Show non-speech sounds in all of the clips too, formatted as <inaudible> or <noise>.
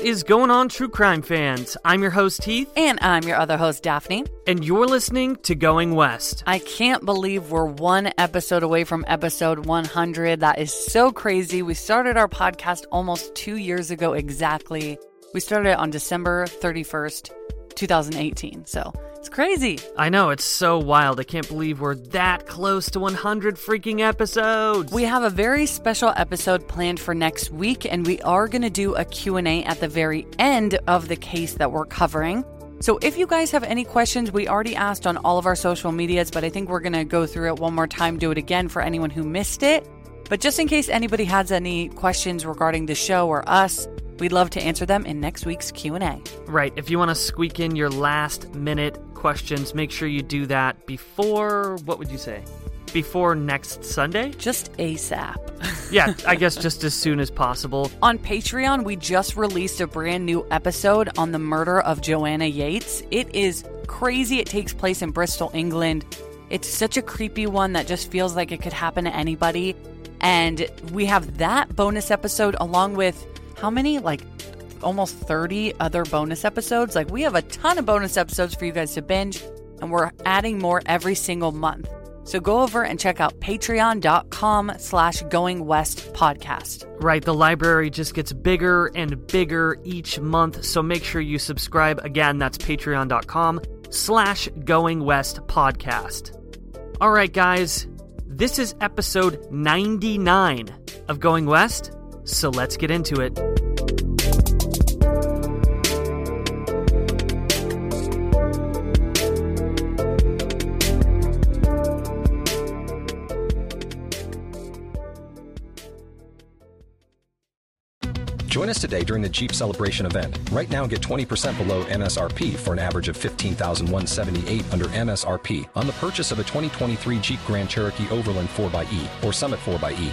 What is going on, true crime fans? I'm your host, Heath. And I'm your other host, Daphne. And you're listening to Going West. I can't believe we're one episode away from episode 100. That is so crazy. We started our podcast almost two years ago exactly. We started it on December 31st, 2018. So it's crazy. I know, it's so wild. I can't believe we're that close to 100 freaking episodes. We have a very special episode planned for next week and we are going to do a Q&A at the very end of the case that we're covering. So if you guys have any questions, we already asked on all of our social medias, but I think we're going to go through it one more time, do it again for anyone who missed it. But just in case anybody has any questions regarding the show or us, we'd love to answer them in next week's Q&A. Right, if you want to squeak in your last minute questions, make sure you do that before, what would you say? Before next Sunday? Just ASAP. <laughs> yeah, I guess just as soon as possible. On Patreon, we just released a brand new episode on the murder of Joanna Yeates. It is crazy. It takes place in Bristol, England. It's such a creepy one that just feels like it could happen to anybody. And we have that bonus episode along with how many? Like almost 30 other bonus episodes. Like we have a ton of bonus episodes for you guys to binge, and we're adding more every single month. So go over and check out patreon.com slash going west podcast. Right, the library just gets bigger and bigger each month, so make sure you subscribe. Again, that's patreon.com slash going west podcast. All right, guys, this is episode 99 of Going West, so let's get into it. Join us today during the Jeep Celebration event. Right now, get 20% below MSRP for an average of 15178 under MSRP on the purchase of a 2023 Jeep Grand Cherokee Overland 4xE or Summit 4xE.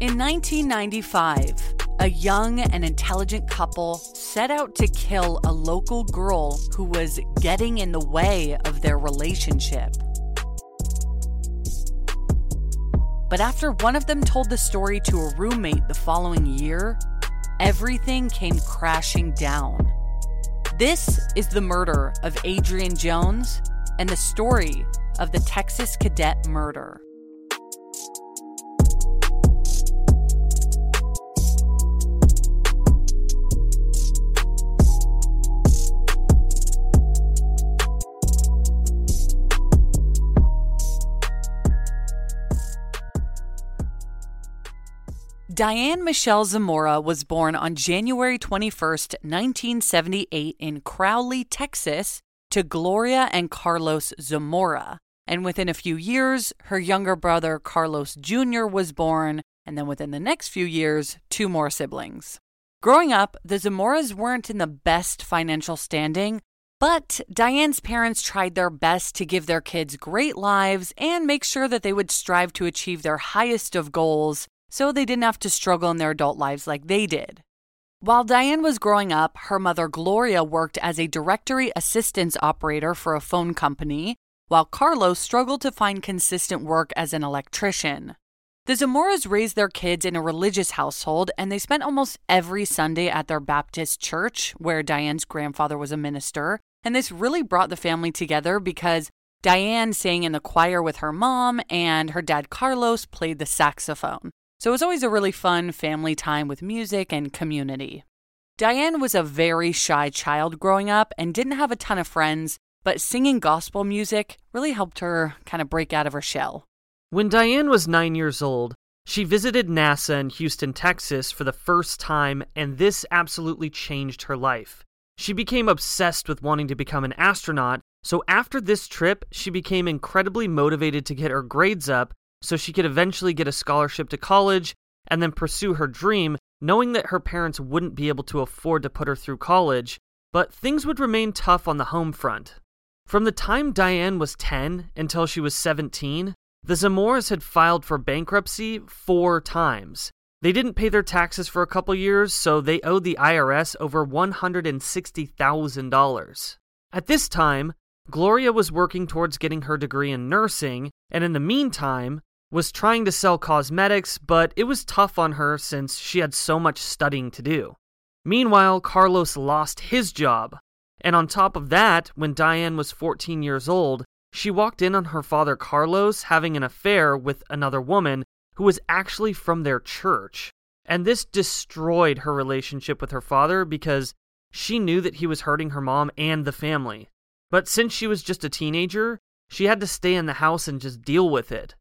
In 1995, a young and intelligent couple set out to kill a local girl who was getting in the way of their relationship. But after one of them told the story to a roommate the following year, everything came crashing down. This is the murder of Adrianne Jones and the story of the Texas cadet murder. Diane Michelle Zamora was born on January 21, 1978, in Crowley, Texas, to Gloria and Carlos Zamora. And within a few years, her younger brother Carlos Jr. was born, and then within the next few years, two more siblings. Growing up, the Zamoras weren't in the best financial standing, but Diane's parents tried their best to give their kids great lives and make sure that they would strive to achieve their highest of goals so they didn't have to struggle in their adult lives like they did. While Diane was growing up, her mother Gloria worked as a directory assistance operator for a phone company, while Carlos struggled to find consistent work as an electrician. The Zamoras raised their kids in a religious household, and they spent almost every Sunday at their Baptist church, where Diane's grandfather was a minister. And this really brought the family together because Diane sang in the choir with her mom, and her dad Carlos played the saxophone. So it was always a really fun family time with music and community. Diane was a very shy child growing up and didn't have a ton of friends, but singing gospel music really helped her kind of break out of her shell. When Diane was nine years old, she visited NASA in Houston, Texas for the first time, and this absolutely changed her life. She became obsessed with wanting to become an astronaut, so after this trip, she became incredibly motivated to get her grades up so she could eventually get a scholarship to college and then pursue her dream, knowing that her parents wouldn't be able to afford to put her through college, but things would remain tough on the home front. From the time Diane was 10 until she was 17, the Zamoras had filed for bankruptcy four times. They didn't pay their taxes for a couple years, so they owed the IRS over $160,000. At this time, Gloria was working towards getting her degree in nursing, and in the meantime, was trying to sell cosmetics, but it was tough on her since she had so much studying to do. Meanwhile, Carlos lost his job. And on top of that, when Diane was 14 years old, she walked in on her father Carlos having an affair with another woman who was actually from their church. And this destroyed her relationship with her father because she knew that he was hurting her mom and the family. But since she was just a teenager, she had to stay in the house and just deal with it.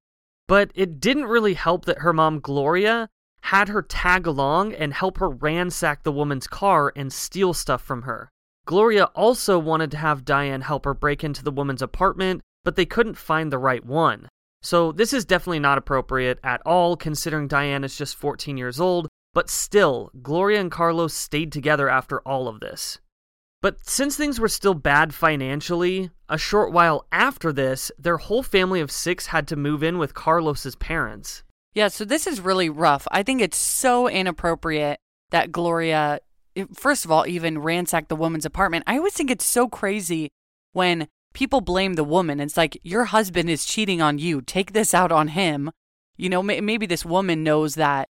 But it didn't really help that her mom, Gloria, had her tag along and help her ransack the woman's car and steal stuff from her. Gloria also wanted to have Diane help her break into the woman's apartment, but they couldn't find the right one. So, this is definitely not appropriate at all, considering Diane is just 14 years old, but still, Gloria and Carlos stayed together after all of this. But since things were still bad financially, a short while after this, their whole family of six had to move in with Carlos's parents. Yeah, so this is really rough. I think it's so inappropriate that Gloria, first of all, even ransacked the woman's apartment. I always think it's so crazy when people blame the woman. It's like, your husband is cheating on you. Take this out on him. You know, maybe this woman knows that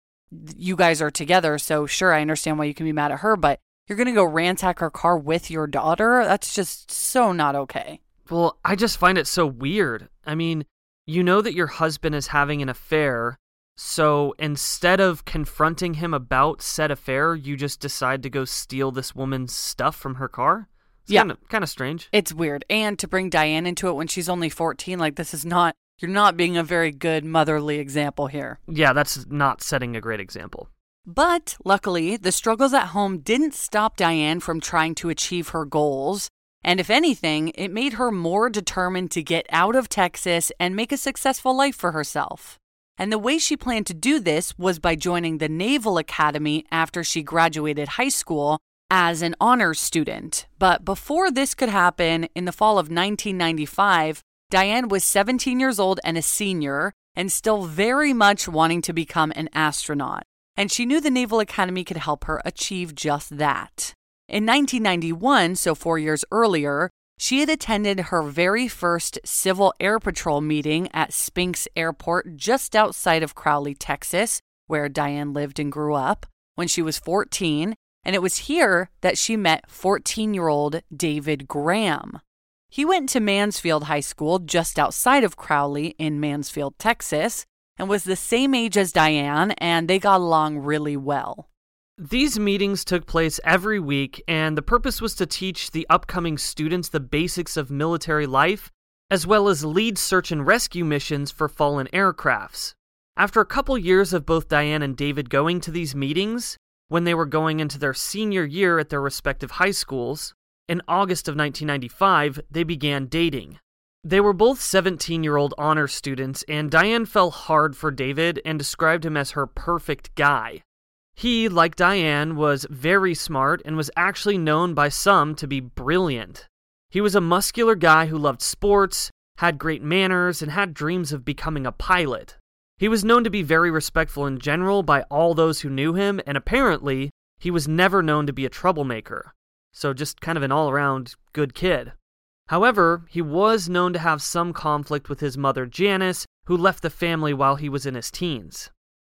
you guys are together. So, sure, I understand why you can be mad at her, but you're going to go ransack her car with your daughter? That's just so not okay. Well, I just find it so weird. I mean, you know that your husband is having an affair, so instead of confronting him about said affair, you just decide to go steal this woman's stuff from her car? It's yeah. Kind of, kind of strange. It's weird. And to bring Diane into it when she's only 14, like, this is not, you're not being a very good motherly example here. Yeah, that's not setting a great example. But luckily, the struggles at home didn't stop Diane from trying to achieve her goals. And if anything, it made her more determined to get out of Texas and make a successful life for herself. And the way she planned to do this was by joining the Naval Academy after she graduated high school as an honors student. But before this could happen, in the fall of 1995, Diane was 17 years old and a senior, and still very much wanting to become an astronaut and she knew the Naval Academy could help her achieve just that. In 1991, so four years earlier, she had attended her very first Civil Air Patrol meeting at Spinks Airport just outside of Crowley, Texas, where Diane lived and grew up, when she was 14, and it was here that she met 14 year old David Graham. He went to Mansfield High School just outside of Crowley in Mansfield, Texas, and was the same age as Diane, and they got along really well. These meetings took place every week, and the purpose was to teach the upcoming students the basics of military life, as well as lead search and rescue missions for fallen aircrafts. After a couple years of both Diane and David going to these meetings, when they were going into their senior year at their respective high schools, in August of 1995, they began dating. They were both 17 year old honor students, and Diane fell hard for David and described him as her perfect guy. He, like Diane, was very smart and was actually known by some to be brilliant. He was a muscular guy who loved sports, had great manners, and had dreams of becoming a pilot. He was known to be very respectful in general by all those who knew him, and apparently, he was never known to be a troublemaker. So, just kind of an all around good kid. However, he was known to have some conflict with his mother Janice, who left the family while he was in his teens.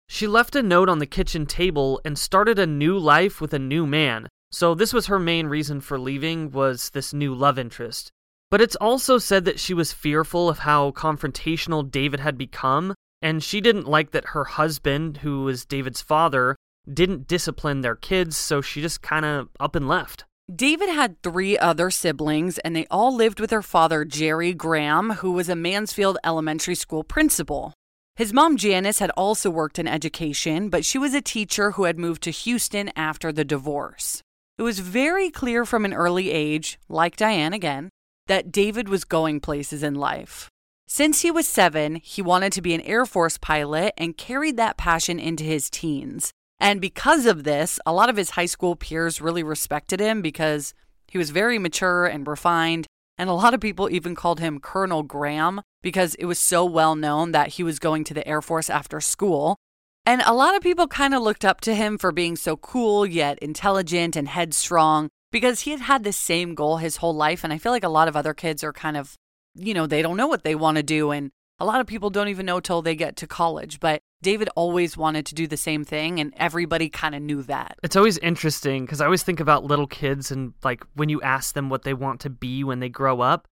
She left a note on the kitchen table and started a new life with a new man. So this was her main reason for leaving was this new love interest. But it's also said that she was fearful of how confrontational David had become, and she didn't like that her husband, who was David's father, didn't discipline their kids, so she just kind of up and left. David had three other siblings, and they all lived with their father, Jerry Graham, who was a Mansfield elementary school principal. His mom, Janice, had also worked in education, but she was a teacher who had moved to Houston after the divorce. It was very clear from an early age, like Diane again, that David was going places in life. Since he was seven, he wanted to be an Air Force pilot and carried that passion into his teens. And because of this, a lot of his high school peers really respected him because he was very mature and refined. And a lot of people even called him Colonel Graham because it was so well known that he was going to the Air Force after school. And a lot of people kind of looked up to him for being so cool, yet intelligent and headstrong, because he had had the same goal his whole life. And I feel like a lot of other kids are kind of, you know, they don't know what they want to do. And a lot of people don't even know till they get to college. But David always wanted to do the same thing, and everybody kind of knew that. It's always interesting because I always think about little kids and like when you ask them what they want to be when they grow up.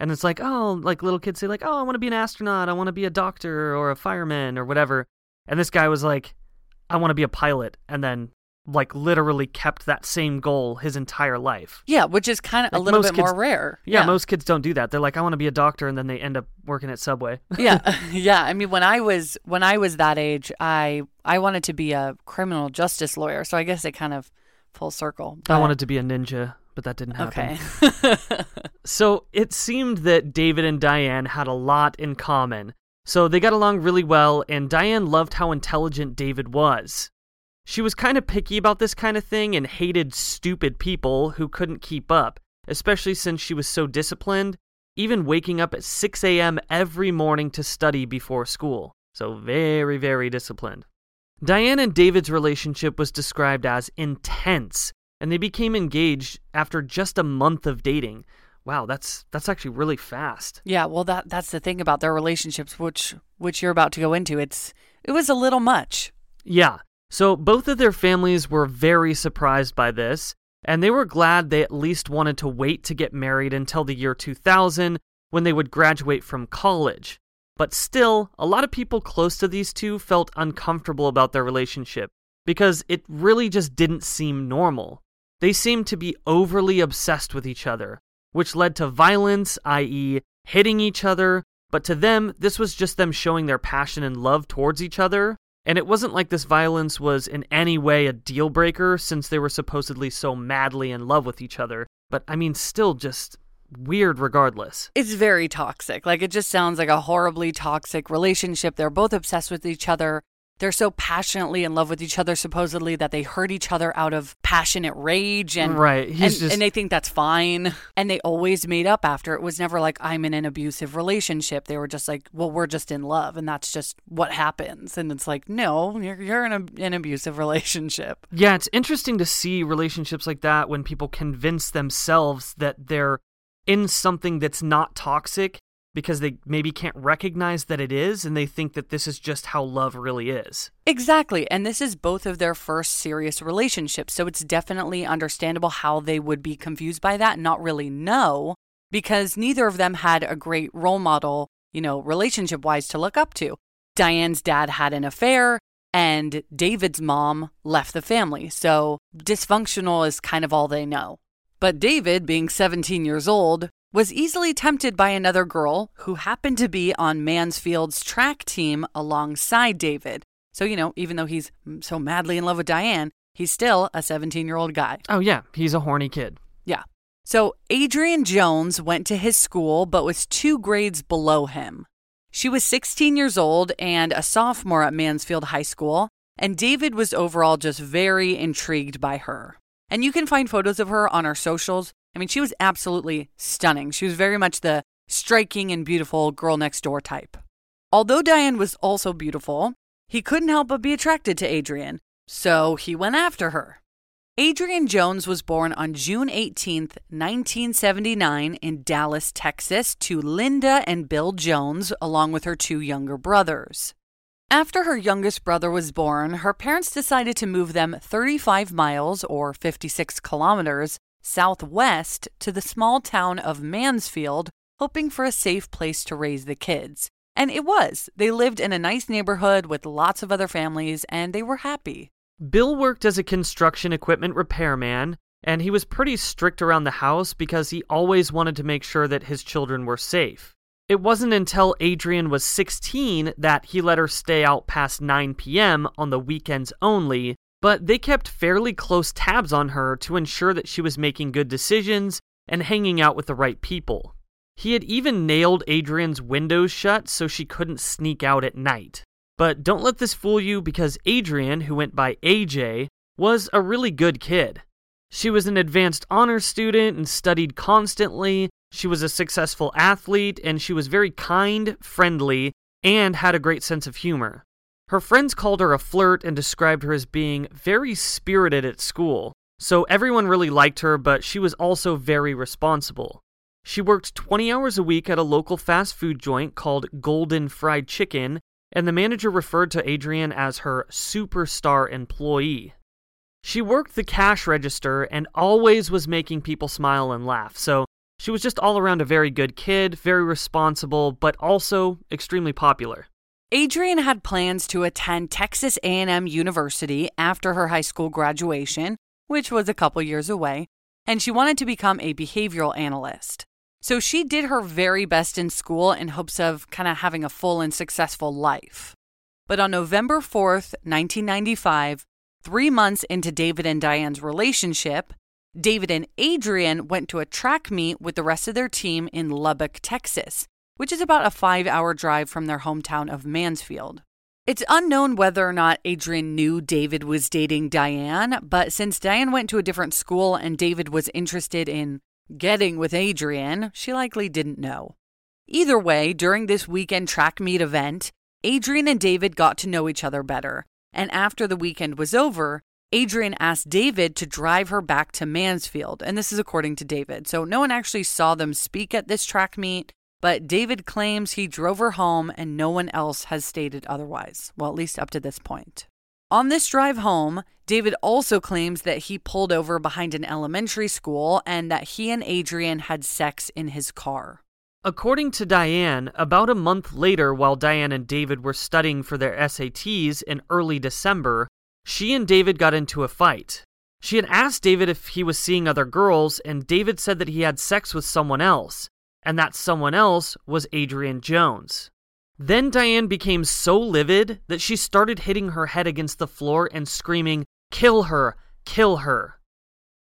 And it's like, oh, like little kids say, like, oh, I want to be an astronaut, I want to be a doctor or a fireman or whatever. And this guy was like, I want to be a pilot. And then like literally kept that same goal his entire life. Yeah, which is kind of Like a little bit kids- more rare. Yeah, most kids don't do that. They're like, I want to be a doctor, and then they end up working at Subway. <laughs> yeah, <laughs> yeah. I mean, when I was when I was that age, I I wanted to be a criminal justice lawyer. So I guess it kind of full circle. I wanted to be a ninja, but that didn't happen. Okay. <laughs> So it seemed that David and Diane had a lot in common. So they got along really well, and Diane loved how intelligent David was. She was kind of picky about this kind of thing and hated stupid people who couldn't keep up, especially since she was so disciplined, even waking up at 6 a.m. every morning to study before school. So very, very disciplined. Diane and David's relationship was described as intense, and they became engaged after just a month of dating. Wow, that's that's actually really fast. yeah. Well, that that's the thing about their relationships, which which you're about to go into. It's it was a little much. Yeah. So both of their families were very surprised by this, and they were glad they at least wanted to wait to get married until the year 2000 when they would graduate from college. But still, a lot of people close to these two felt uncomfortable about their relationship because it really just didn't seem normal. They seemed to be overly obsessed with each other, which led to violence, i.e., hitting each other. But to them, this was just them showing their passion and love towards each other. And it wasn't like this violence was in any way a deal breaker since they were supposedly so madly in love with each other. But I mean, still just weird regardless. It's very toxic. Like it just sounds like a horribly toxic relationship. They're both obsessed with each other. They're so passionately in love with each other, supposedly, that they hurt each other out of passionate rage and Right, and, just- and they think that's fine. And they always made up after. It was never like I'm in an abusive relationship. They were just like, well, we're just in love, and that's just what happens. And it's like, no, you're you're in a, an abusive <laughs> relationship. Yeah, it's interesting to see relationships like that when people convince themselves that they're in something that's not toxic because they maybe can't recognize that it is and they think that this is just how love really is. Exactly. And this is both of their first serious relationships. So it's definitely understandable how they would be confused by that not really know because neither of them had a great role model, you know, relationship wise to look up to. Diane's dad had an affair and David's mom left the family. So dysfunctional is kind of all they know. But David, being 17 years old, was easily tempted by another girl who happened to be on Mansfield's track team alongside David. So, you know, even though he's so madly in love with Diane, he's still a 17 year old guy. Oh, yeah, he's a horny kid. Yeah. So, Adrianne Jones went to his school, but was two grades below him. She was 16 years old and a sophomore at Mansfield High School, and David was overall just very intrigued by her. And you can find photos of her on our socials. I mean, she was absolutely stunning. She was very much the striking and beautiful girl next door type. Although Diane was also beautiful, he couldn't help but be attracted to Adrianne, so he went after her. Adrianne Jones was born on June 18th, 1979, in Dallas, Texas, to Linda and Bill Jones, along with her two younger brothers. After her youngest brother was born, her parents decided to move them 35 miles or 56 kilometers southwest to the small town of Mansfield, hoping for a safe place to raise the kids. And it was. They lived in a nice neighborhood with lots of other families, and they were happy. Bill worked as a construction equipment repairman, and he was pretty strict around the house because he always wanted to make sure that his children were safe. It wasn't until Adrianne was 16 that he let her stay out past 9 p.m. on the weekends only, but they kept fairly close tabs on her to ensure that she was making good decisions and hanging out with the right people. He had even nailed Adrianne's windows shut so she couldn't sneak out at night. But don't let this fool you because Adrianne, who went by AJ, was a really good kid. She was an advanced honors student and studied constantly. She was a successful athlete and she was very kind, friendly, and had a great sense of humor. Her friends called her a flirt and described her as being very spirited at school. So everyone really liked her, but she was also very responsible. She worked 20 hours a week at a local fast food joint called Golden Fried Chicken, and the manager referred to Adrianne as her superstar employee. She worked the cash register and always was making people smile and laugh, so she was just all around a very good kid, very responsible, but also extremely popular. Adrianne had plans to attend Texas A&M University after her high school graduation, which was a couple years away, and she wanted to become a behavioral analyst. So she did her very best in school in hopes of kind of having a full and successful life. But on November 4th, 1995, three months into David and Diane's relationship, David and Adrianne went to a track meet with the rest of their team in Lubbock, Texas, which is about a five hour drive from their hometown of Mansfield. It's unknown whether or not Adrianne knew David was dating Diane, but since Diane went to a different school and David was interested in getting with Adrianne, she likely didn't know. Either way, during this weekend track meet event, Adrianne and David got to know each other better. And after the weekend was over, Adrianne asked David to drive her back to Mansfield. And this is according to David. So no one actually saw them speak at this track meet, but David claims he drove her home and no one else has stated otherwise. Well, at least up to this point. On this drive home, David also claims that he pulled over behind an elementary school and that he and Adrianne had sex in his car. According to Diane, about a month later, while Diane and David were studying for their SATs in early December, she and David got into a fight. She had asked David if he was seeing other girls, and David said that he had sex with someone else, and that someone else was Adrianne Jones. Then Diane became so livid that she started hitting her head against the floor and screaming, Kill her! Kill her!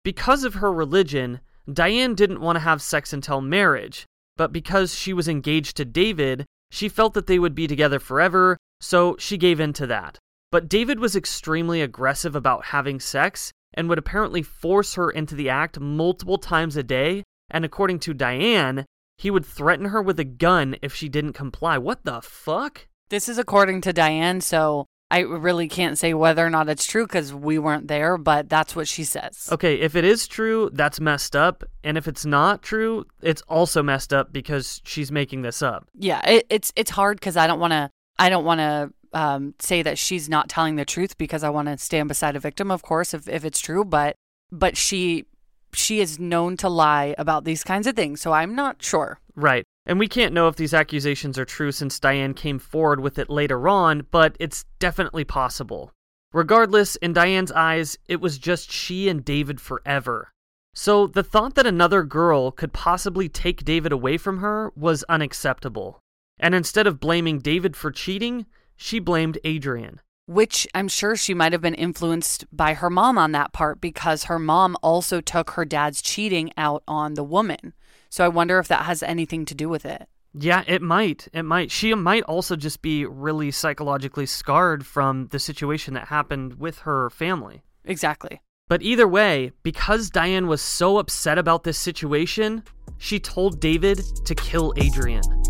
Because of her religion, Diane didn't want to have sex until marriage, but because she was engaged to David, she felt that they would be together forever, so she gave in to that. But David was extremely aggressive about having sex and would apparently force her into the act multiple times a day, and according to Diane, he would threaten her with a gun if she didn't comply. What the fuck? This is according to Diane, so I really can't say whether or not it's true because we weren't there, but that's what she says. Okay, if it is true, that's messed up. And if it's not true, it's also messed up because she's making this up. Yeah, it, it's it's hard because I don't want to I don't want to um, say that she's not telling the truth because I want to stand beside a victim, of course, if if it's true. But but she she is known to lie about these kinds of things, so I'm not sure. Right. And we can't know if these accusations are true since Diane came forward with it later on, but it's definitely possible. Regardless, in Diane's eyes, it was just she and David forever. So the thought that another girl could possibly take David away from her was unacceptable. And instead of blaming David for cheating, she blamed Adrianne which I'm sure she might have been influenced by her mom on that part because her mom also took her dad's cheating out on the woman. So I wonder if that has anything to do with it. Yeah, it might. It might. She might also just be really psychologically scarred from the situation that happened with her family. Exactly. But either way, because Diane was so upset about this situation, she told David to kill Adrianne.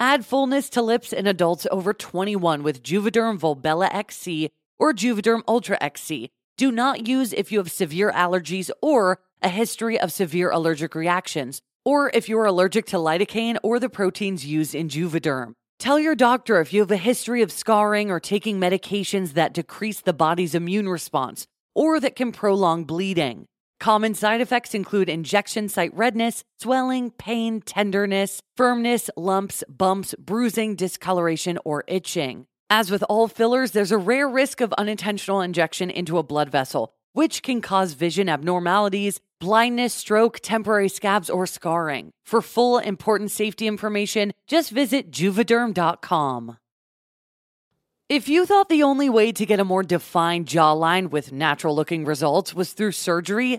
Add fullness to lips in adults over 21 with Juvederm Volbella XC or Juvederm Ultra XC. Do not use if you have severe allergies or a history of severe allergic reactions, or if you're allergic to lidocaine or the proteins used in Juvederm. Tell your doctor if you have a history of scarring or taking medications that decrease the body's immune response or that can prolong bleeding. Common side effects include injection site redness, swelling, pain, tenderness, firmness, lumps, bumps, bruising, discoloration, or itching. As with all fillers, there's a rare risk of unintentional injection into a blood vessel, which can cause vision abnormalities, blindness, stroke, temporary scabs, or scarring. For full important safety information, just visit juvederm.com. If you thought the only way to get a more defined jawline with natural looking results was through surgery,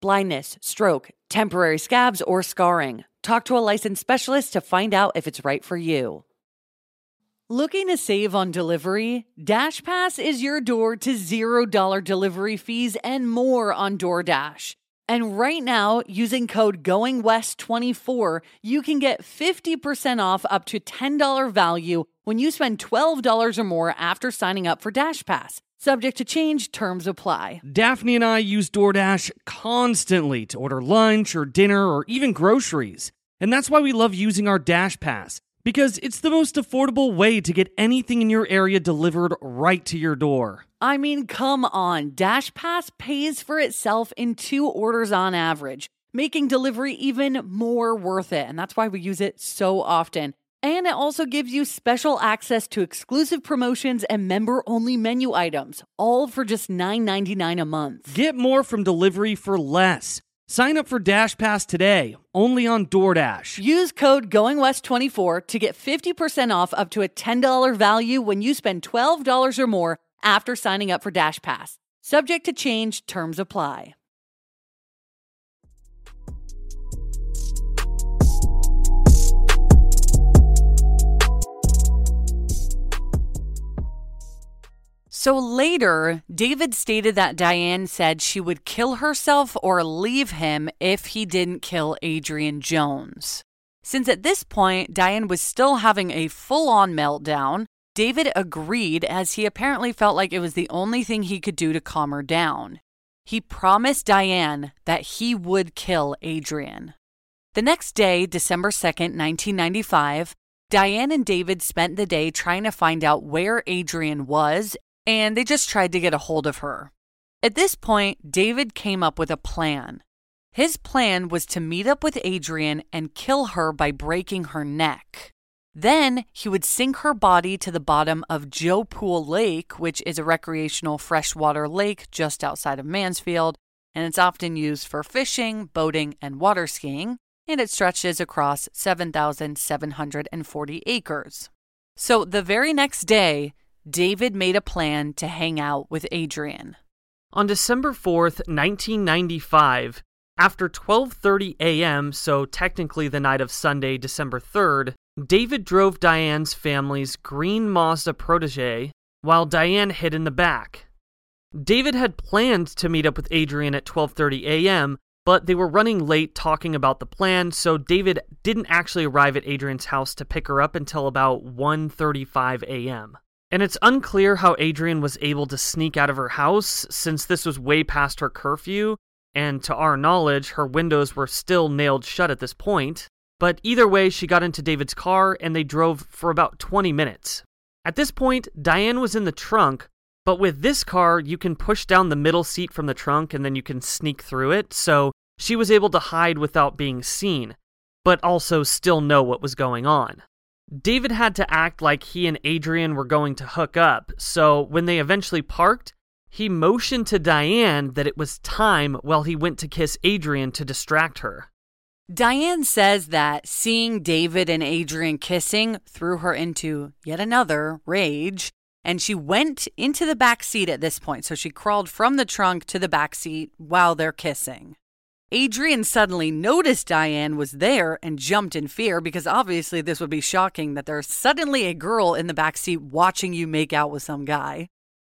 blindness, stroke, temporary scabs, or scarring. Talk to a licensed specialist to find out if it's right for you. Looking to save on delivery? DashPass is your door to $0 delivery fees and more on DoorDash. And right now, using code GOINGWEST24, you can get 50% off up to $10 value when you spend $12 or more after signing up for DashPass. Subject to change, terms apply. Daphne and I use DoorDash constantly to order lunch or dinner or even groceries. And that's why we love using our Dash Pass, because it's the most affordable way to get anything in your area delivered right to your door. I mean, come on. Dash Pass pays for itself in two orders on average, making delivery even more worth it. And that's why we use it so often. And it also gives you special access to exclusive promotions and member only menu items, all for just $9.99 a month. Get more from delivery for less. Sign up for Dash Pass today, only on DoorDash. Use code GOINGWEST24 to get 50% off up to a $10 value when you spend $12 or more after signing up for Dash Pass. Subject to change, terms apply. So later, David stated that Diane said she would kill herself or leave him if he didn't kill Adrianne Jones. Since at this point, Diane was still having a full on meltdown, David agreed as he apparently felt like it was the only thing he could do to calm her down. He promised Diane that he would kill Adrianne. The next day, December 2nd, 1995, Diane and David spent the day trying to find out where Adrianne was and they just tried to get a hold of her. At this point, David came up with a plan. His plan was to meet up with Adrianne and kill her by breaking her neck. Then he would sink her body to the bottom of Joe Pool Lake, which is a recreational freshwater lake just outside of Mansfield, and it's often used for fishing, boating, and water skiing, and it stretches across 7,740 acres. So the very next day, David made a plan to hang out with Adrianne. On December 4th, 1995, after 12:30 a.m., so technically the night of Sunday, December 3rd, David drove Diane's family's green Mazda Protege while Diane hid in the back. David had planned to meet up with Adrianne at 12:30 a.m., but they were running late talking about the plan, so David didn't actually arrive at Adrianne's house to pick her up until about 1:35 a.m. And it's unclear how Adrianne was able to sneak out of her house since this was way past her curfew, and to our knowledge, her windows were still nailed shut at this point. But either way, she got into David's car and they drove for about 20 minutes. At this point, Diane was in the trunk, but with this car, you can push down the middle seat from the trunk and then you can sneak through it, so she was able to hide without being seen, but also still know what was going on. David had to act like he and Adrianne were going to hook up, so when they eventually parked, he motioned to Diane that it was time while he went to kiss Adrianne to distract her. Diane says that seeing David and Adrianne kissing threw her into yet another rage, and she went into the back seat at this point. So she crawled from the trunk to the back seat while they're kissing. Adrianne suddenly noticed Diane was there and jumped in fear because obviously this would be shocking that there's suddenly a girl in the back seat watching you make out with some guy.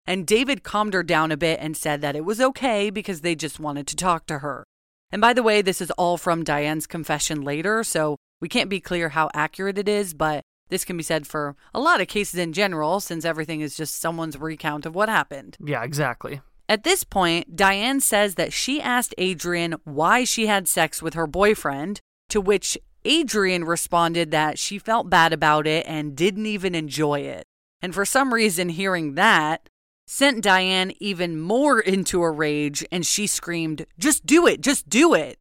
And David calmed her down a bit and said that it was okay because they just wanted to talk to her. And by the way, this is all from Diane's confession later, so we can't be clear how accurate it is, but this can be said for a lot of cases in general since everything is just someone's recount of what happened. Yeah, exactly. At this point, Diane says that she asked Adrianne why she had sex with her boyfriend, to which Adrianne responded that she felt bad about it and didn't even enjoy it. And for some reason, hearing that sent Diane even more <laughs> into a rage and she screamed, Just do it, just do it.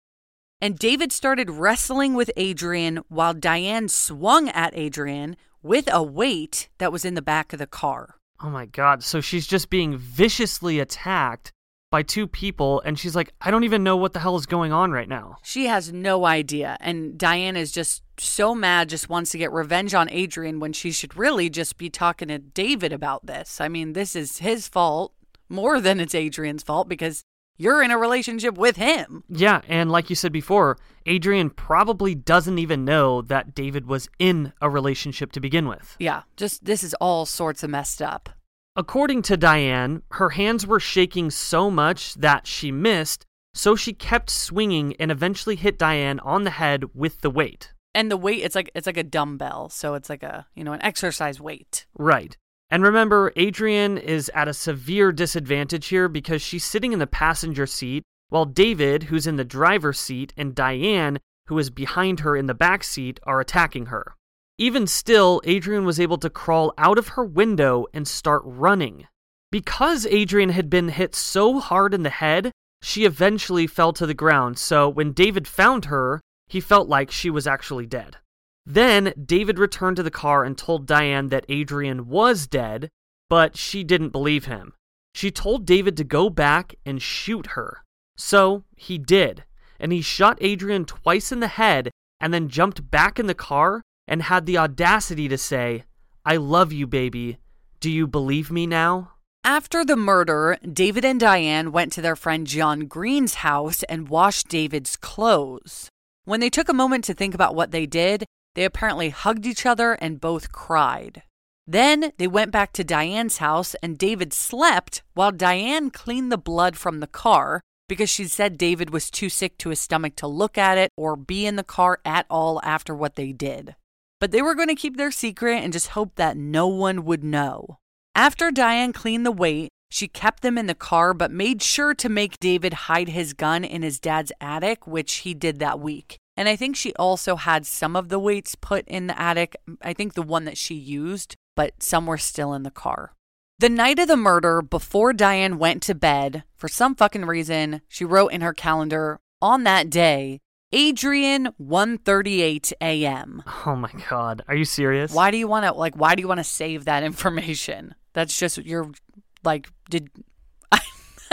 And David started wrestling with Adrianne while Diane swung at Adrianne with a weight that was in the back of the car. Oh my god. So she's just being viciously attacked by two people, and she's like, I don't even know what the hell is going on right now. She has no idea. And Diane is just so mad, just wants to get revenge on Adrianne when she should really just be talking to David about this. I mean, this is his fault more than it's Adrianne's fault because you're in a relationship with him. Yeah, and like you said before, Adrianne probably doesn't even know that David was in a relationship to begin with. Yeah, just this is all sorts of messed up. According to Diane, her hands were shaking so much that she missed, so she kept swinging and eventually hit Diane on the head with the weight. And the weight it's like it's like a dumbbell, so it's like a, you know, an exercise weight. Right. And remember, Adrianne is at a severe disadvantage here because she's sitting in the passenger seat while David, who's in the driver's seat, and Diane, who is behind her in the back seat, are attacking her. Even still, Adrianne was able to crawl out of her window and start running. Because Adrianne had been hit so hard in the head, she eventually fell to the ground, so when David found her, he felt like she was actually dead. Then David returned to the car and told Diane that Adrianne was dead, but she didn't believe him. She told David to go back and shoot her. So he did, and he shot Adrianne twice in the head and then jumped back in the car and had the audacity to say, I love you, baby. Do you believe me now? After the murder, David and Diane went to their friend John Green's house and washed David's clothes. When they took a moment to think about what they did, they apparently hugged each other and both cried. Then they went back to Diane's house and David slept while Diane cleaned the blood from the car because she said David was too sick to his stomach to look at it or be in the car at all after what they did. But they were going to keep their secret and just hope that no one would know. After Diane cleaned the weight, she kept them in the car but made sure to make David hide his gun in his dad's attic, which he did that week. And I think she also had some of the weights put in the attic. I think the one that she used, but some were still in the car. The night of the murder, before Diane went to bed, for some fucking reason, she wrote in her calendar on that day, Adrianne 1:38 a.m. Oh my god, are you serious? Why do you want to like why do you want to save that information? That's just you're like did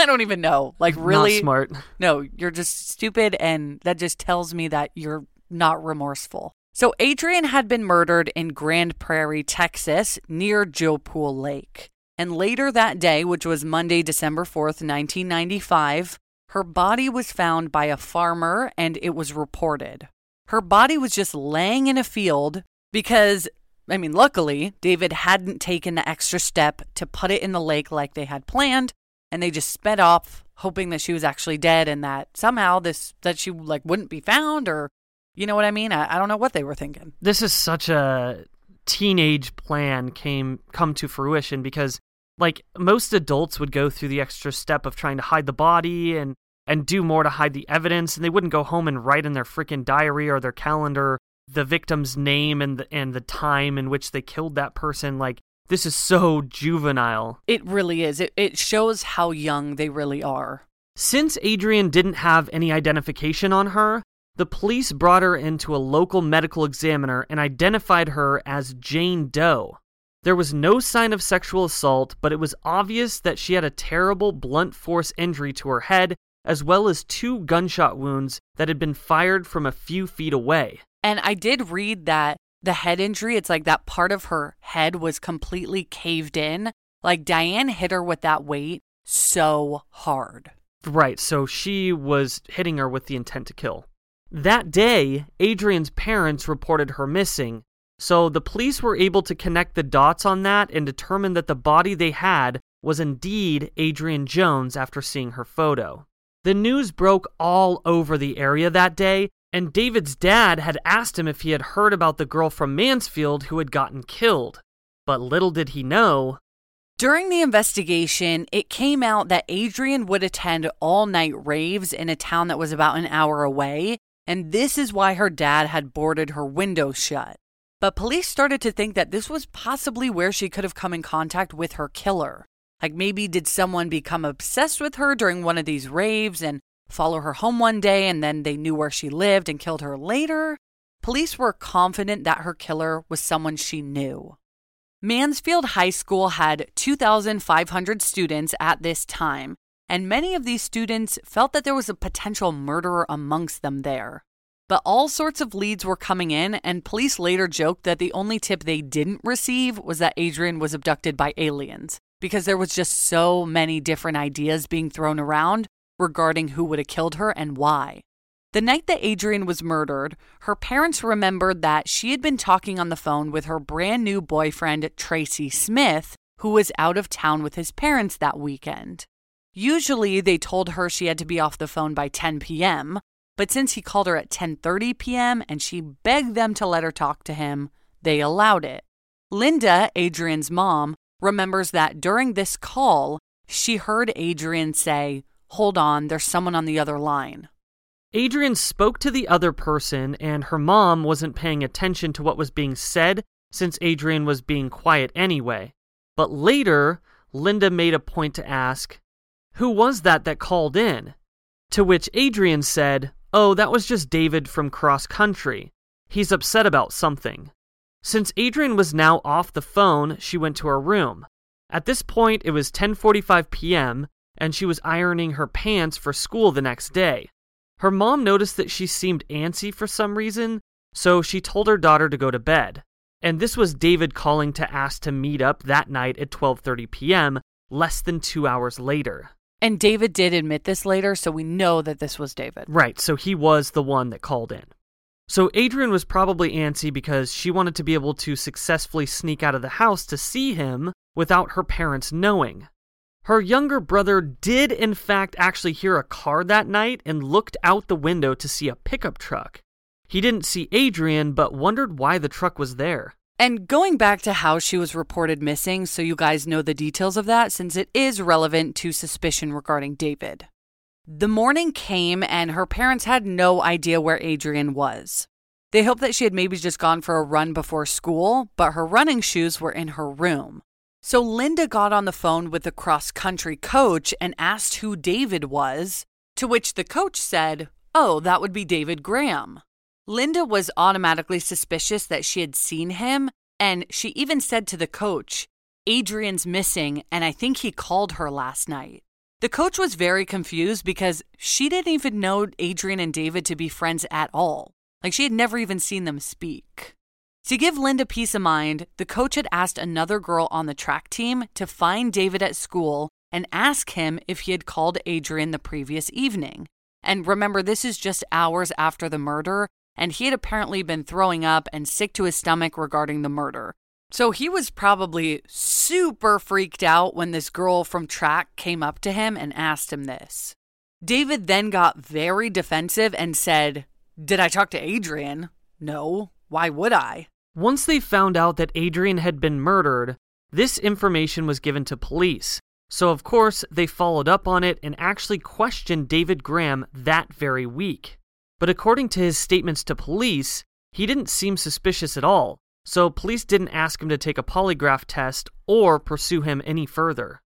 I don't even know. Like really Not smart. No, you're just stupid and that just tells me that you're not remorseful. So Adrianne had been murdered in Grand Prairie, Texas, near Joe Pool Lake. And later that day, which was Monday, December 4th, 1995, her body was found by a farmer and it was reported. Her body was just laying in a field because, I mean, luckily, David hadn't taken the extra step to put it in the lake like they had planned and they just sped off hoping that she was actually dead and that somehow this that she like wouldn't be found or you know what I mean? I, I don't know what they were thinking. This is such a teenage plan came come to fruition because like most adults would go through the extra step of trying to hide the body and and do more to hide the evidence and they wouldn't go home and write in their freaking diary or their calendar the victim's name and the, and the time in which they killed that person like this is so juvenile. It really is. It, it shows how young they really are. Since Adrianne didn't have any identification on her, the police brought her into a local medical examiner and identified her as Jane Doe. There was no sign of sexual assault, but it was obvious that she had a terrible blunt force injury to her head as well as two gunshot wounds that had been fired from a few feet away. And I did read that the head injury, it's like that part of her head was completely caved in. Like Diane hit her with that weight so hard. Right, so she was hitting her with the intent to kill. That day, Adrianne's parents reported her missing, so the police were able to connect the dots on that and determine that the body they had was indeed Adrianne Jones after seeing her photo. The news broke all over the area that day, and David's dad had asked him if he had heard about the girl from Mansfield who had gotten killed. But little did he know. During the investigation, it came out that Adrianne would attend all night raves in a town that was about an hour away, and this is why her dad had boarded her window shut. But police started to think that this was possibly where she could have come in contact with her killer. Like maybe did someone become obsessed with her during one of these raves and follow her home one day and then they knew where she lived and killed her later? Police were confident that her killer was someone she knew. Mansfield High School had 2,500 students at this time, and many of these students felt that there was a potential murderer amongst them there. But all sorts of leads were coming in, and police later joked that the only tip they didn't receive was that Adrianne was abducted by aliens, because there was just so many different ideas being thrown around regarding who would have killed her and why. The night that Adrianne was murdered, her parents remembered that she had been talking on the phone with her brand new boyfriend, Tracy Smith, who was out of town with his parents that weekend. Usually, they told her she had to be off the phone by 10 p.m., but since he called her at 10:30 p.m. and she begged them to let her talk to him, they allowed it. Linda, Adrianne's mom, remembers that during this call, she heard Adrianne say, "Hold on, there's someone on the other line." Adrianne spoke to the other person, and her mom wasn't paying attention to what was being said since Adrianne was being quiet anyway. But later, Linda made a point to ask, Who was that that called in? To which Adrianne said, Oh, that was just David from cross country. He's upset about something. Since Adrianne was now off the phone, she went to her room. At this point, it was 10:45 p.m., and she was ironing her pants for school the next day. Her mom noticed that she seemed antsy for some reason, so she told her daughter to go to bed. And this was David calling to ask to meet up that night at 12:30 p.m., less than 2 hours later. And David did admit this later, so we know that this was David. Right, so he was the one that called in. So Adrianne was probably antsy because she wanted to be able to successfully sneak out of the house to see him without her parents knowing. Her younger brother did, in fact, actually hear a car that night and looked out the window to see a pickup truck. He didn't see Adrianne, but wondered why the truck was there. And going back to how she was reported missing, so you guys know the details of that, since it is relevant to suspicion regarding David. The morning came, and her parents had no idea where Adrianne was. They hoped that she had maybe just gone for a run before school, but her running shoes were in her room. So Linda got on the phone with the cross country coach and asked who David was, to which the coach said, Oh, that would be David Graham. Linda was automatically suspicious that she had seen him, and she even said to the coach, Adrianne's missing, and I think he called her last night. The coach was very confused because she didn't even know Adrianne and David to be friends at all. Like she had never even seen them speak. To give Linda peace of mind, the coach had asked another girl on the track team to find David at school and ask him if he had called Adrianne the previous evening. And remember, this is just hours after the murder, and he had apparently been throwing up and sick to his stomach regarding the murder. So he was probably super freaked out when this girl from track came up to him and asked him this. David then got very defensive and said, Did I talk to Adrianne? No. Why would I? Once they found out that Adrianne had been murdered, this information was given to police. So, of course, they followed up on it and actually questioned David Graham that very week. But according to his statements to police, he didn't seem suspicious at all, so police didn't ask him to take a polygraph test or pursue him any further.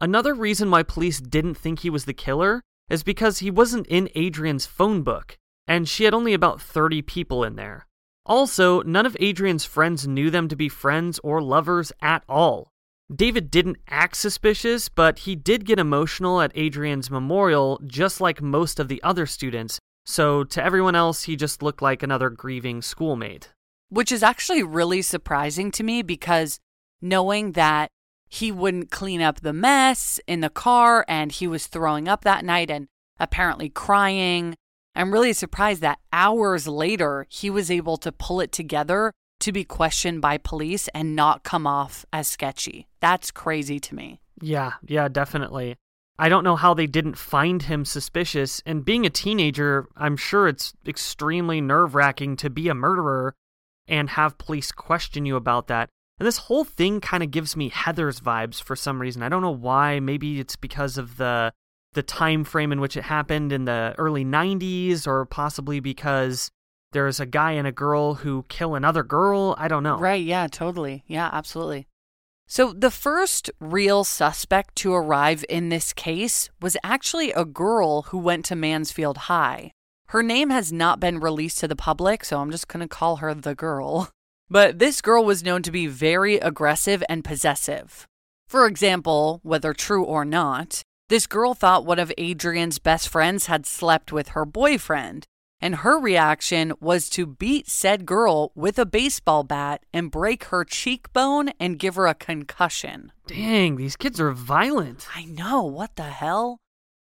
Another reason why police didn't think he was the killer is because he wasn't in Adrianne's phone book, and she had only about 30 people in there. Also, none of Adrianne's friends knew them to be friends or lovers at all. David didn't act suspicious, but he did get emotional at Adrianne's memorial, just like most of the other students. So to everyone else, he just looked like another grieving schoolmate. Which is actually really surprising to me because knowing that he wouldn't clean up the mess in the car and he was throwing up that night and apparently crying. I'm really surprised that hours later he was able to pull it together to be questioned by police and not come off as sketchy. That's crazy to me. Yeah, yeah, definitely. I don't know how they didn't find him suspicious. And being a teenager, I'm sure it's extremely nerve wracking to be a murderer and have police question you about that. And this whole thing kind of gives me Heather's vibes for some reason. I don't know why. Maybe it's because of the the time frame in which it happened in the early 90s or possibly because there's a guy and a girl who kill another girl. I don't know. Right, yeah, totally. Yeah, absolutely. So, the first real suspect to arrive in this case was actually a girl who went to Mansfield High. Her name has not been released to the public, so I'm just going to call her the girl. But this girl was known to be very aggressive and possessive. For example, whether true or not, this girl thought one of Adrianne's best friends had slept with her boyfriend, and her reaction was to beat said girl with a baseball bat and break her cheekbone and give her a concussion. Dang, these kids are violent. I know, what the hell?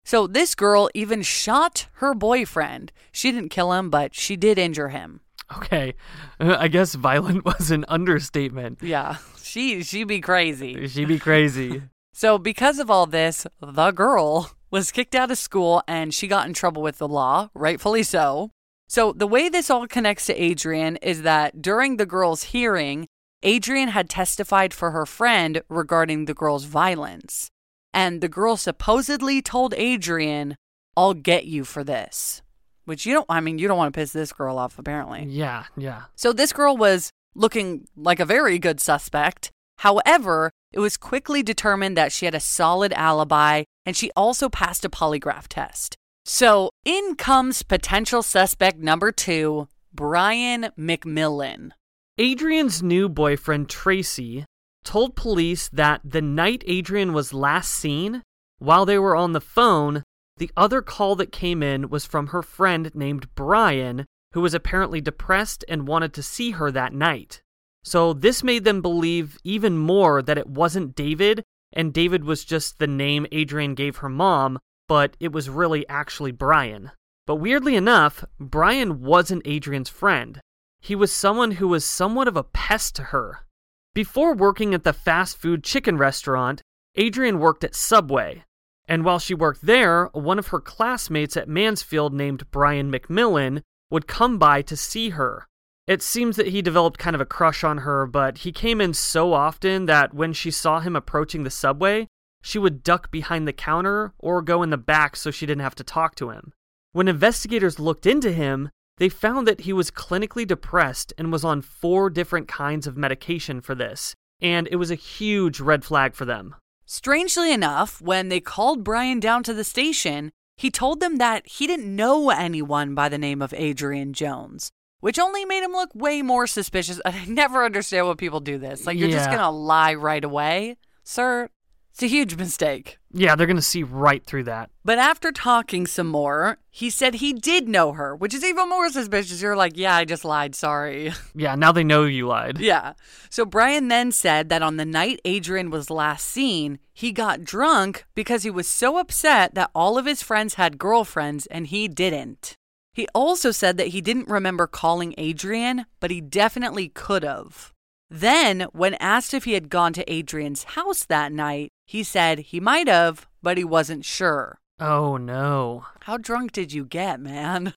So, this girl even shot her boyfriend. She didn't kill him, but she did injure him. Okay, <laughs> I guess violent <laughs> was an understatement. Yeah, she she be crazy. She be crazy. <laughs> So, because of all this, the girl <laughs> was kicked out of school and she got in trouble with the law, rightfully so. So, the way this all connects to Adrianne is that during the girl's hearing, Adrianne had testified for her friend regarding the girl's violence. And the girl supposedly told Adrianne, I'll get you for this. Which you don't, I mean, you don't want to piss this girl off, apparently. Yeah, yeah. So, this girl was looking like a very good suspect. However, it was quickly determined that she had a solid alibi and she also passed a polygraph test. So, in comes potential suspect number two, Brian McMillan. Adrianne's new boyfriend, Tracy, told police that the night Adrianne was last seen, while they were on the phone, the other call that came in was from her friend named Brian, who was apparently depressed and wanted to see her that night. So, this made them believe even more that it wasn't David and David was just the name Adrianne gave her mom, but it was really actually Brian. But weirdly enough, Brian wasn't Adrianne's friend. He was someone who was somewhat of a pest to her. Before working at the fast food chicken restaurant, Adrianne worked at Subway. And while she worked there, one of her classmates at Mansfield named Brian McMillan would come by to see her. It seems that he developed kind of a crush on her, but he came in so often that when she saw him approaching the subway, she would duck behind the counter or go in the back so she didn't have to talk to him. When investigators looked into him, they found that he was clinically depressed and was on four different kinds of medication for this, and it was a huge red flag for them. Strangely enough, when they called Brian down to the station, he told them that he didn't know anyone by the name of Adrianne Jones which only made him look way more suspicious. <laughs> I never understand when people do this. Like, you're just going to lie right away. Sir, it's a huge mistake. Yeah, they're going to see right through that. But after talking some more, he said he did know her, which is even more suspicious. You're like, yeah, I just lied. Sorry. <laughs> Yeah, now they know you lied. yeah. So Brian then said that on the night Adrianne was last seen, he got drunk because he was so upset that all of his friends had girlfriends and he didn't. He also said that he didn't remember calling Adrianne, but he definitely could have. Then, when asked if he had gone to Adrianne's house that night, he said he might have, but he wasn't sure. Oh no. How drunk did you get, man?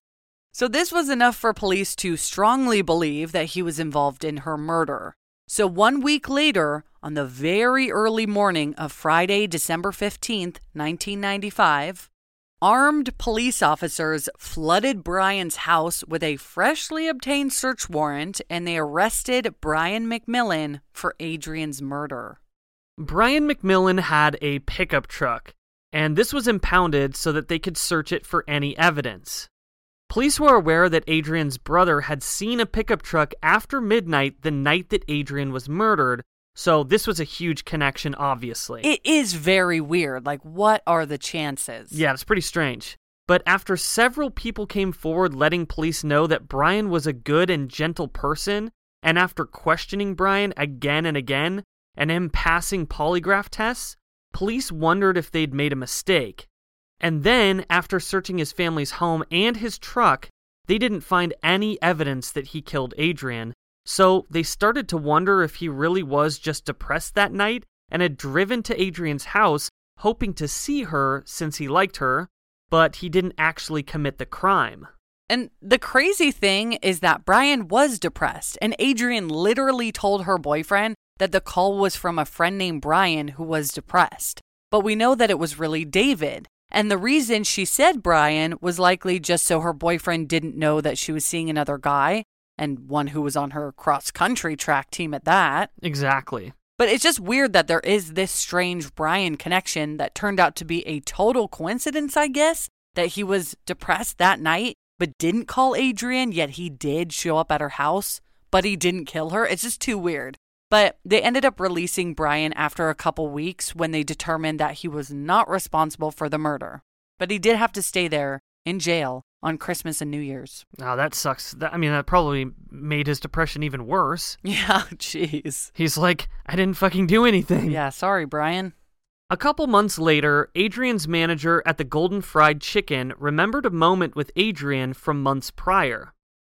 So, this was enough for police to strongly believe that he was involved in her murder. So, one week later, on the very early morning of Friday, December 15th, 1995, armed police officers flooded Brian's house with a freshly obtained search warrant and they arrested Brian McMillan for Adrianne's murder. Brian McMillan had a pickup truck, and this was impounded so that they could search it for any evidence. Police were aware that Adrianne's brother had seen a pickup truck after midnight the night that Adrianne was murdered, So this was a huge connection, obviously. It is very weird. Like, what are the chances? yeah, it's pretty strange. But after several people came forward letting police know that Brian was a good and gentle person, and after questioning Brian again and again, and him passing polygraph tests, police wondered if they'd made a mistake. And then, after searching his family's home and his truck, they didn't find any evidence that he killed Adrianne, so they started to wonder if he really was just depressed that night and had driven to Adrianne's house hoping to see her since he liked her, but he didn't actually commit the crime. And the crazy thing is that Brian was depressed, and Adrianne literally told her boyfriend that the call was from a friend named Brian who was depressed. But we know that it was really David. And the reason she said Brian was likely just so her boyfriend didn't know that she was seeing another guy, and one who was on her cross country track team at that. Exactly. But it's just weird that there is this strange Brian connection that turned out to be a total coincidence, I guess, that he was depressed that night but didn't call Adrianne, yet he did show up at her house, but he didn't kill her. It's just too weird. But they ended up releasing Brian after a couple weeks when they determined that he was not responsible for the murder. But he did have to stay there in jail on Christmas and New Year's. Oh, that sucks. That, I mean, that probably made his depression even worse. <laughs> Yeah, jeez. He's like, I didn't fucking do anything. Yeah, sorry, Brian. A couple months later, Adrianne's manager at the Golden Fried Chicken remembered a moment with Adrianne from months prior.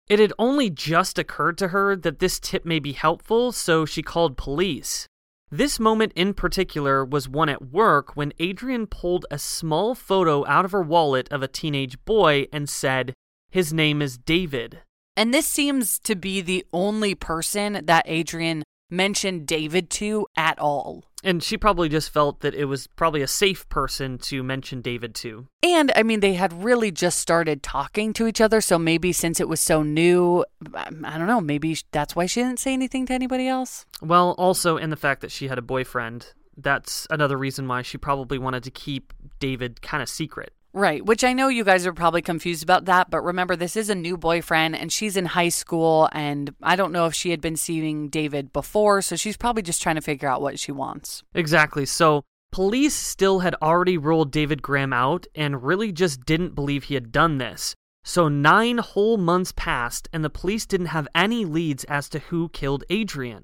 It had only just occurred to her that this tip may be helpful, so she called police. This moment in particular was one at work when Adrianne pulled a small photo out of her wallet of a teenage boy and said, His name is David. And this seems to be the only person that Adrianne mentioned David to at all. And she probably just felt that it was probably a safe person to mention David to. And I mean, they had really just started talking to each other. So maybe since it was so new, um, I don't know, maybe that's why she didn't say anything to anybody else. Well, also in the fact that she had a boyfriend. That's another reason why she probably wanted to keep David kind of secret. Right, which I know you guys are probably confused about that, but remember, this is a new boyfriend and she's in high school, and I don't know if she had been seeing David before, so she's probably just trying to figure out what she wants. Exactly. So, police still had already ruled David Graham out and really just didn't believe he had done this. So, nine whole months passed, and the police didn't have any leads as to who killed Adrianne.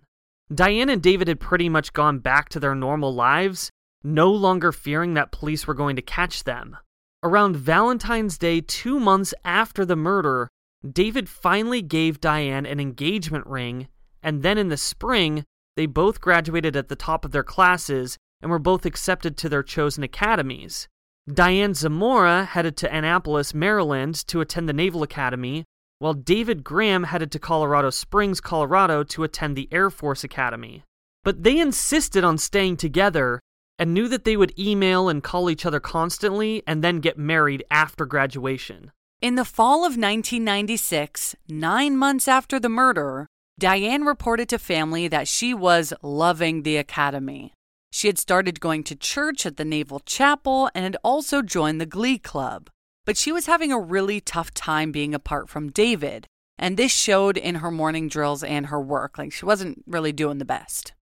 Diane and David had pretty much gone back to their normal lives, no longer fearing that police were going to catch them. Around Valentine's Day, two months after the murder, David finally gave Diane an engagement ring, and then in the spring, they both graduated at the top of their classes and were both accepted to their chosen academies. Diane Zamora headed to Annapolis, Maryland to attend the Naval Academy, while David Graham headed to Colorado Springs, Colorado to attend the Air Force Academy. But they insisted on staying together and knew that they would email and call each other constantly and then get married after graduation. In the fall of 1996, nine months after the murder, Diane reported to family that she was loving the academy. She had started going to church at the Naval Chapel and had also joined the Glee Club. But she was having a really tough time being apart from David, and this showed in her morning drills and her work. Like she wasn't really doing the best.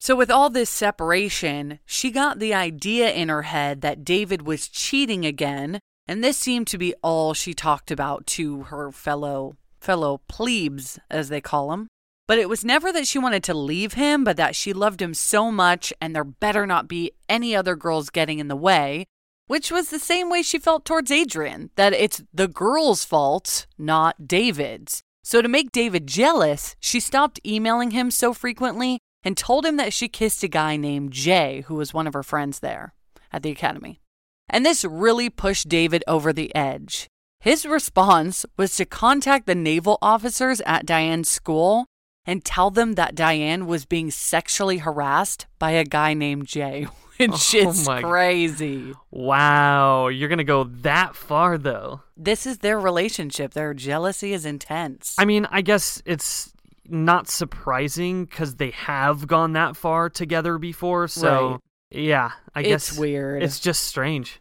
So, with all this separation, she got the idea in her head that David was cheating again, and this seemed to be all she talked about to her fellow fellow plebes, as they call them. But it was never that she wanted to leave him, but that she loved him so much and there better not be any other girls getting in the way, which was the same way she felt towards Adrianne, that it's the girl's fault, not David's. So, to make David jealous, she stopped emailing him so frequently and told him that she kissed a guy named Jay, who was one of her friends there at the academy. And this really pushed David over the edge. His response was to contact the naval officers at Diane's school and tell them that Diane was being sexually harassed by a guy named Jay, <laughs> which Oh is crazy. Wow, you're gonna go that far though. This is their relationship. Their jealousy is intense. I mean, I guess it's not surprising because they have gone that far together before. So, Right. yeah, I guess it's weird. It's just strange.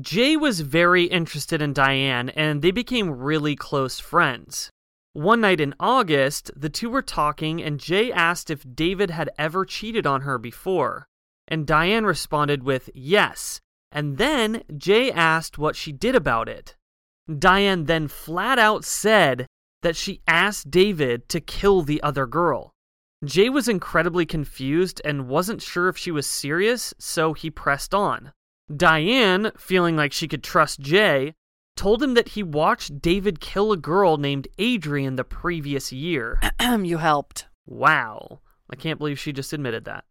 Jay was very interested in Diane, and they became really close friends. One night in August, the two were talking, and Jay asked if David had ever cheated on her before. And Diane responded with yes, and then Jay asked what she did about it. Diane then flat out said that she asked David to kill the other girl. Jay was incredibly confused and wasn't sure if she was serious, so he pressed on. Diane, feeling like she could trust Jay, told him that he watched David kill a girl named Adrianne the previous year. <clears throat> you helped. Wow. I can't believe she just admitted that.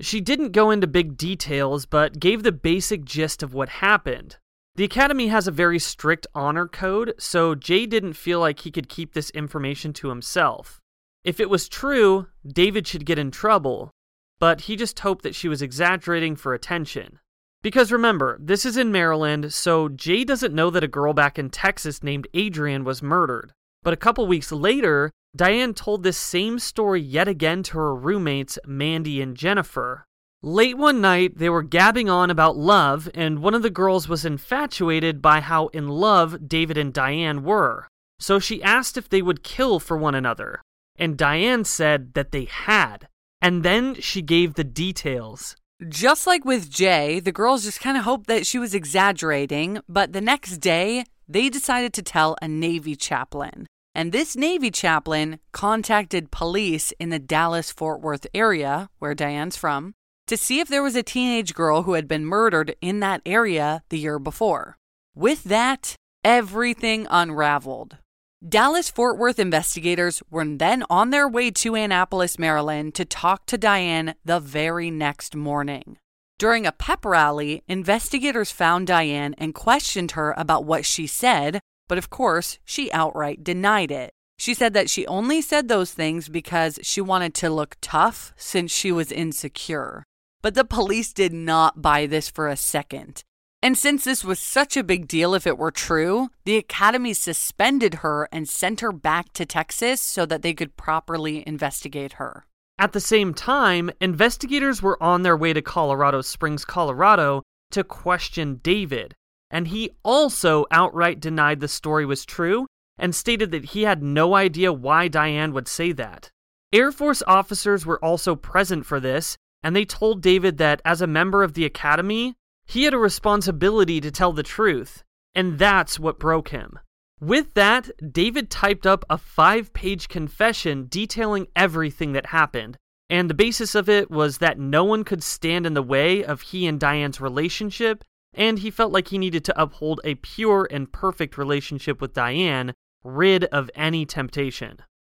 She didn't go into big details, but gave the basic gist of what happened. The Academy has a very strict honor code, so Jay didn't feel like he could keep this information to himself. If it was true, David should get in trouble, but he just hoped that she was exaggerating for attention. Because remember, this is in Maryland, so Jay doesn't know that a girl back in Texas named Adrianne was murdered. But a couple weeks later, Diane told this same story yet again to her roommates, Mandy and Jennifer, Late one night, they were gabbing on about love, and one of the girls was infatuated by how in love David and Diane were. So she asked if they would kill for one another, and Diane said that they had. And then she gave the details. Just like with Jay, the girls just kind of hoped that she was exaggerating, but the next day, they decided to tell a Navy chaplain. And this Navy chaplain contacted police in the Dallas Fort Worth area, where Diane's from, to see if there was a teenage girl who had been murdered in that area the year before. With that, everything unraveled. Dallas Fort Worth investigators were then on their way to Annapolis, Maryland to talk to Diane the very next morning. During a pep rally, investigators found Diane and questioned her about what she said, but of course, she outright denied it. She said that she only said those things because she wanted to look tough since she was insecure. But the police did not buy this for a second. And since this was such a big deal if it were true, the Academy suspended her and sent her back to Texas so that they could properly investigate her. At the same time, investigators were on their way to Colorado Springs, Colorado to question David, and he also outright denied the story was true and stated that he had no idea why Diane would say that. Air Force officers were also present for this, and they told David that as a member of the Academy, he had a responsibility to tell the truth, and that's what broke him. With that, David typed up a five page confession detailing everything that happened, and the basis of it was that no one could stand in the way of he and Diane's relationship, and he felt like he needed to uphold a pure and perfect relationship with Diane, rid of any temptation.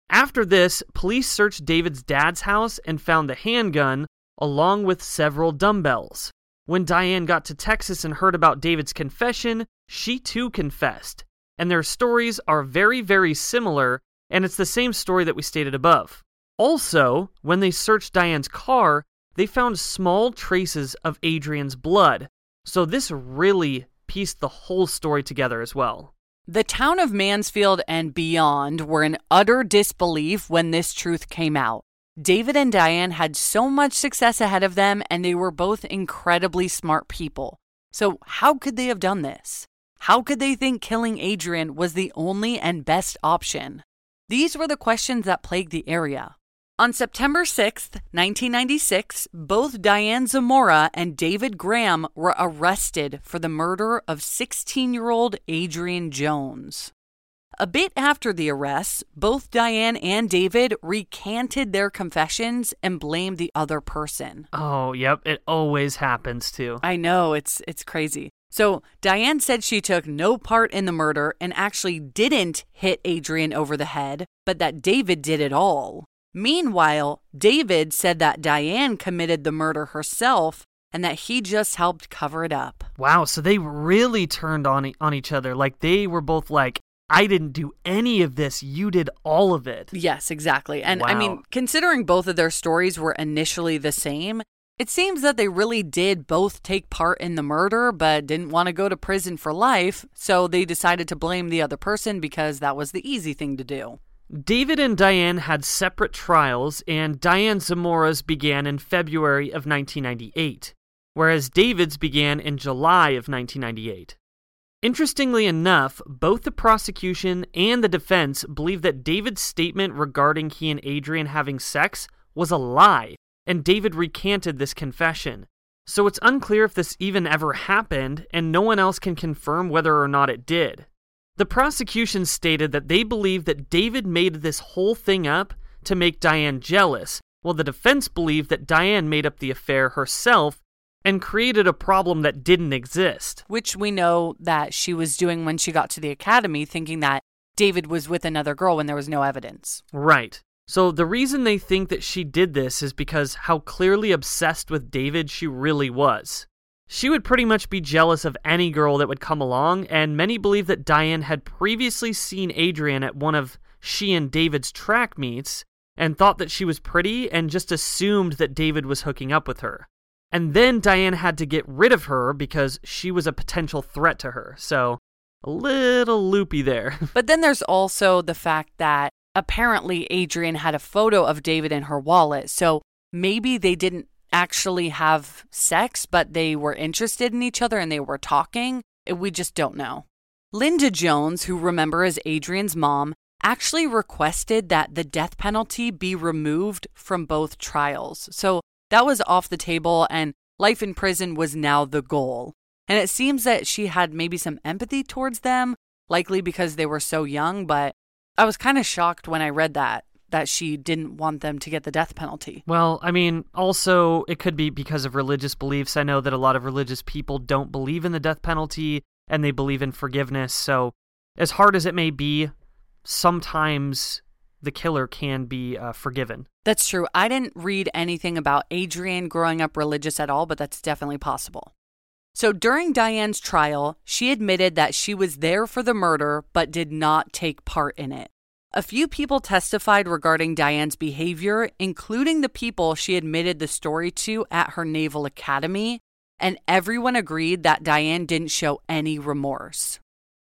After this, police searched David's dad's house and found the handgun, along with several dumbbells. When Diane got to Texas and heard about David's confession, she too confessed. And their stories are very, very similar, and it's the same story that we stated above. Also, when they searched Diane's car, they found small traces of Adrianne's blood. So this really pieced the whole story together as well. The town of Mansfield and beyond were in utter disbelief when this truth came out. David and Diane had so much success ahead of them, and they were both incredibly smart people. So, how could they have done this? How could they think killing Adrianne was the only and best option? These were the questions that plagued the area. On September 6, 1996, both Diane Zamora and David Graham were arrested for the murder of 16 year old Adrianne Jones. A bit after the arrests, both Diane and David recanted their confessions and blamed the other person. Oh, yep, it always happens too. I know, it's it's crazy. So, Diane said she took no part in the murder and actually didn't hit Adrianne over the head, but that David did it all. Meanwhile, David said that Diane committed the murder herself and that he just helped cover it up. Wow, so they really turned on e- on each other. Like they were both like, I didn't do any of this. You did all of it. Yes, exactly. And wow. I mean, considering both of their stories were initially the same, it seems that they really did both take part in the murder, but didn't want to go to prison for life, so they decided to blame the other person because that was the easy thing to do. David and Diane had separate trials, and Diane Zamora's began in February of 1998, whereas David's began in July of 1998. Interestingly enough, both the prosecution and the defense believe that David's statement regarding he and Adrianne having sex was a lie, and David recanted this confession. So it's unclear if this even ever happened, and no one else can confirm whether or not it did. The prosecution stated that they believe that David made this whole thing up to make Diane jealous, while the defense believed that Diane made up the affair herself and created a problem that didn't exist. Which we know that she was doing when she got to the academy, thinking that David was with another girl when there was no evidence. Right. So the reason they think that she did this is because how clearly obsessed with David she really was. She would pretty much be jealous of any girl that would come along, and many believe that Diane had previously seen Adrianne at one of she and David's track meets and thought that she was pretty and just assumed that David was hooking up with her. And then Diane had to get rid of her because she was a potential threat to her. So, a little loopy there. <laughs> But then there's also the fact that apparently Adrianne had a photo of David in her wallet. So maybe they didn't actually have sex, but they were interested in each other and they were talking. Uh, we just don't know. Linda Jones, who remember as Adrianne's mom, actually requested that the death penalty be removed from both trials. So that was off the table, and life in prison was now the goal. And it seems that she had maybe some empathy towards them, likely because they were so young, but I was kind of shocked when I read that that she didn't want them to get the death penalty. Well, I mean, also it could be because of religious beliefs. I know that a lot of religious people don't believe in the death penalty and they believe in forgiveness. So, as hard as it may be, sometimes the killer can be uh, forgiven. That's true. I didn't read anything about Adrianne growing up religious at all, but that's definitely possible. So during Diane's trial, she admitted that she was there for the murder but did not take part in it. A few people testified regarding Diane's behavior, including the people she admitted the story to at her Naval Academy, and everyone agreed that Diane didn't show any remorse.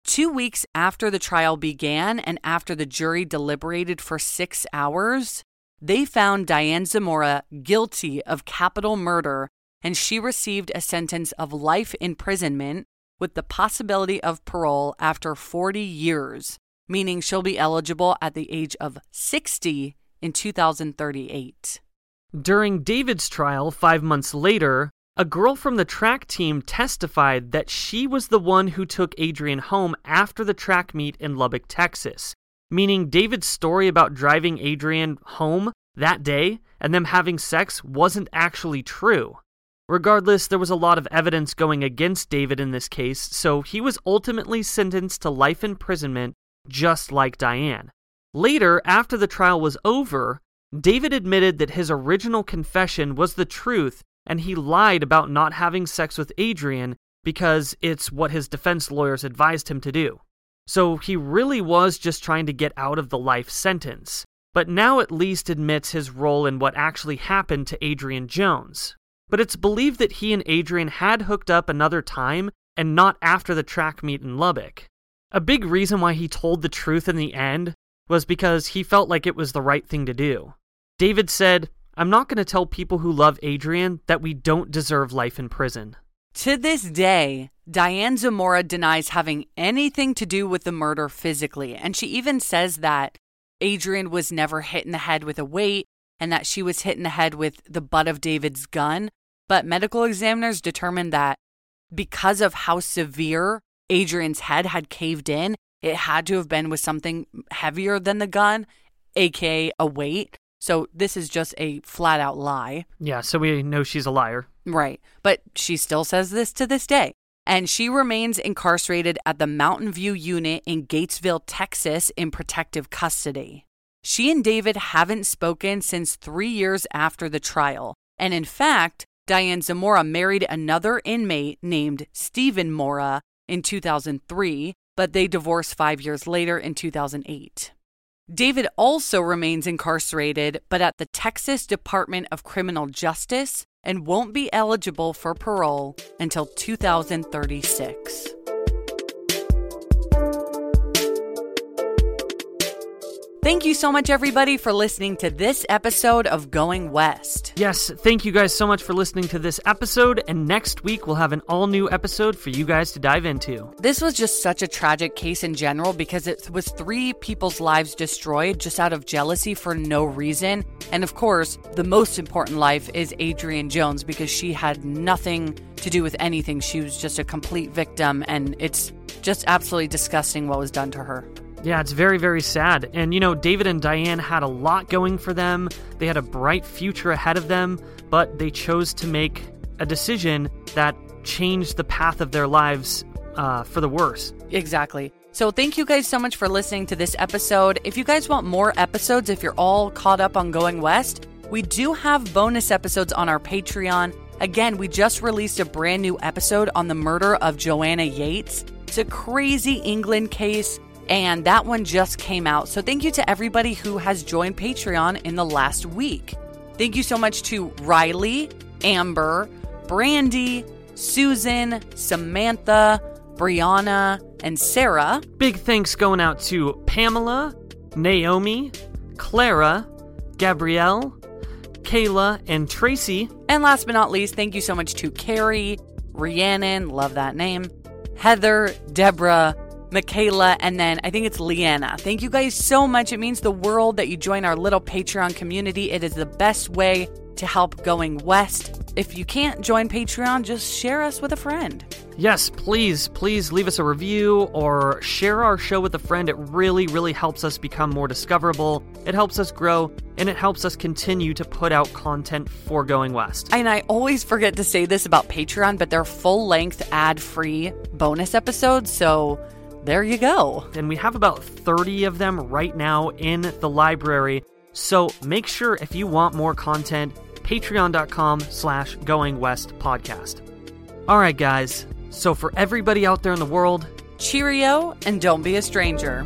Two weeks after the trial began and after the jury deliberated for six hours, they found Diane Zamora guilty of capital murder and she received a sentence of life imprisonment with the possibility of parole after 40 years, meaning she'll be eligible at the age of 60 in 2038. During David's trial, five months later, a girl from the track team testified that she was the one who took Adrianne home after the track meet in Lubbock, Texas, meaning David's story about driving Adrianne home that day and them having sex wasn't actually true. Regardless, there was a lot of evidence going against David in this case, so he was ultimately sentenced to life imprisonment, just like Diane. Later, after the trial was over, David admitted that his original confession was the truth and he lied about not having sex with Adrianne because it's what his defense lawyers advised him to do. So he really was just trying to get out of the life sentence, but now at least admits his role in what actually happened to Adrianne Jones. But it's believed that he and Adrianne had hooked up another time and not after the track meet in Lubbock. A big reason why he told the truth in the end was because he felt like it was the right thing to do. David said, I'm not going to tell people who love Adrianne that we don't deserve life in prison. To this day, Diane Zamora denies having anything to do with the murder physically, and she even says that Adrianne was never hit in the head with a weight and that she was hit in the head with the butt of David's gun. But medical examiners determined that because of how severe Adrianne's head had caved in, it had to have been with something heavier than the gun, aka a weight. So this is just a flat out lie. Yeah, so we know she's a liar. Right. But she still says this to this day. And she remains incarcerated at the Mountain View unit in Gatesville, Texas, in protective custody. She and David haven't spoken since three years after the trial. And in fact, Diane Zamora married another inmate named Stephen Mora in 2003, but they divorced five years later in 2008. David also remains incarcerated, but at the Texas Department of Criminal Justice and won't be eligible for parole until 2036. Thank you so much, everybody, for listening to this episode of Going West. Yes, thank you guys so much for listening to this episode. And next week, we'll have an all new episode for you guys to dive into. This was just such a tragic case in general because it was three people's lives destroyed just out of jealousy for no reason. And of course, the most important life is Adrianne Jones because she had nothing to do with anything. She was just a complete victim, and it's just absolutely disgusting what was done to her. Yeah, it's very, very sad. And, you know, David and Diane had a lot going for them. They had a bright future ahead of them, but they chose to make a decision that changed the path of their lives uh, for the worse. Exactly. So, thank you guys so much for listening to this episode. If you guys want more episodes, if you're all caught up on Going West, we do have bonus episodes on our Patreon. Again, we just released a brand new episode on the murder of Joanna Yeates. It's a crazy England case and that one just came out. So thank you to everybody who has joined Patreon in the last week. Thank you so much to Riley, Amber, Brandy, Susan, Samantha, Brianna, and Sarah. Big thanks going out to Pamela, Naomi, Clara, Gabrielle, Kayla, and Tracy. And last but not least, thank you so much to Carrie, Rhiannon, love that name, Heather, Deborah, Michaela, and then I think it's Leanna. Thank you guys so much. It means the world that you join our little Patreon community. It is the best way to help going west. If you can't join Patreon, just share us with a friend. Yes, please, please leave us a review or share our show with a friend. It really, really helps us become more discoverable. It helps us grow and it helps us continue to put out content for Going West. And I always forget to say this about Patreon, but they're full length, ad free bonus episodes. So there you go. And we have about 30 of them right now in the library. So make sure if you want more content, patreon.com slash going west podcast. All right, guys. So for everybody out there in the world, cheerio and don't be a stranger.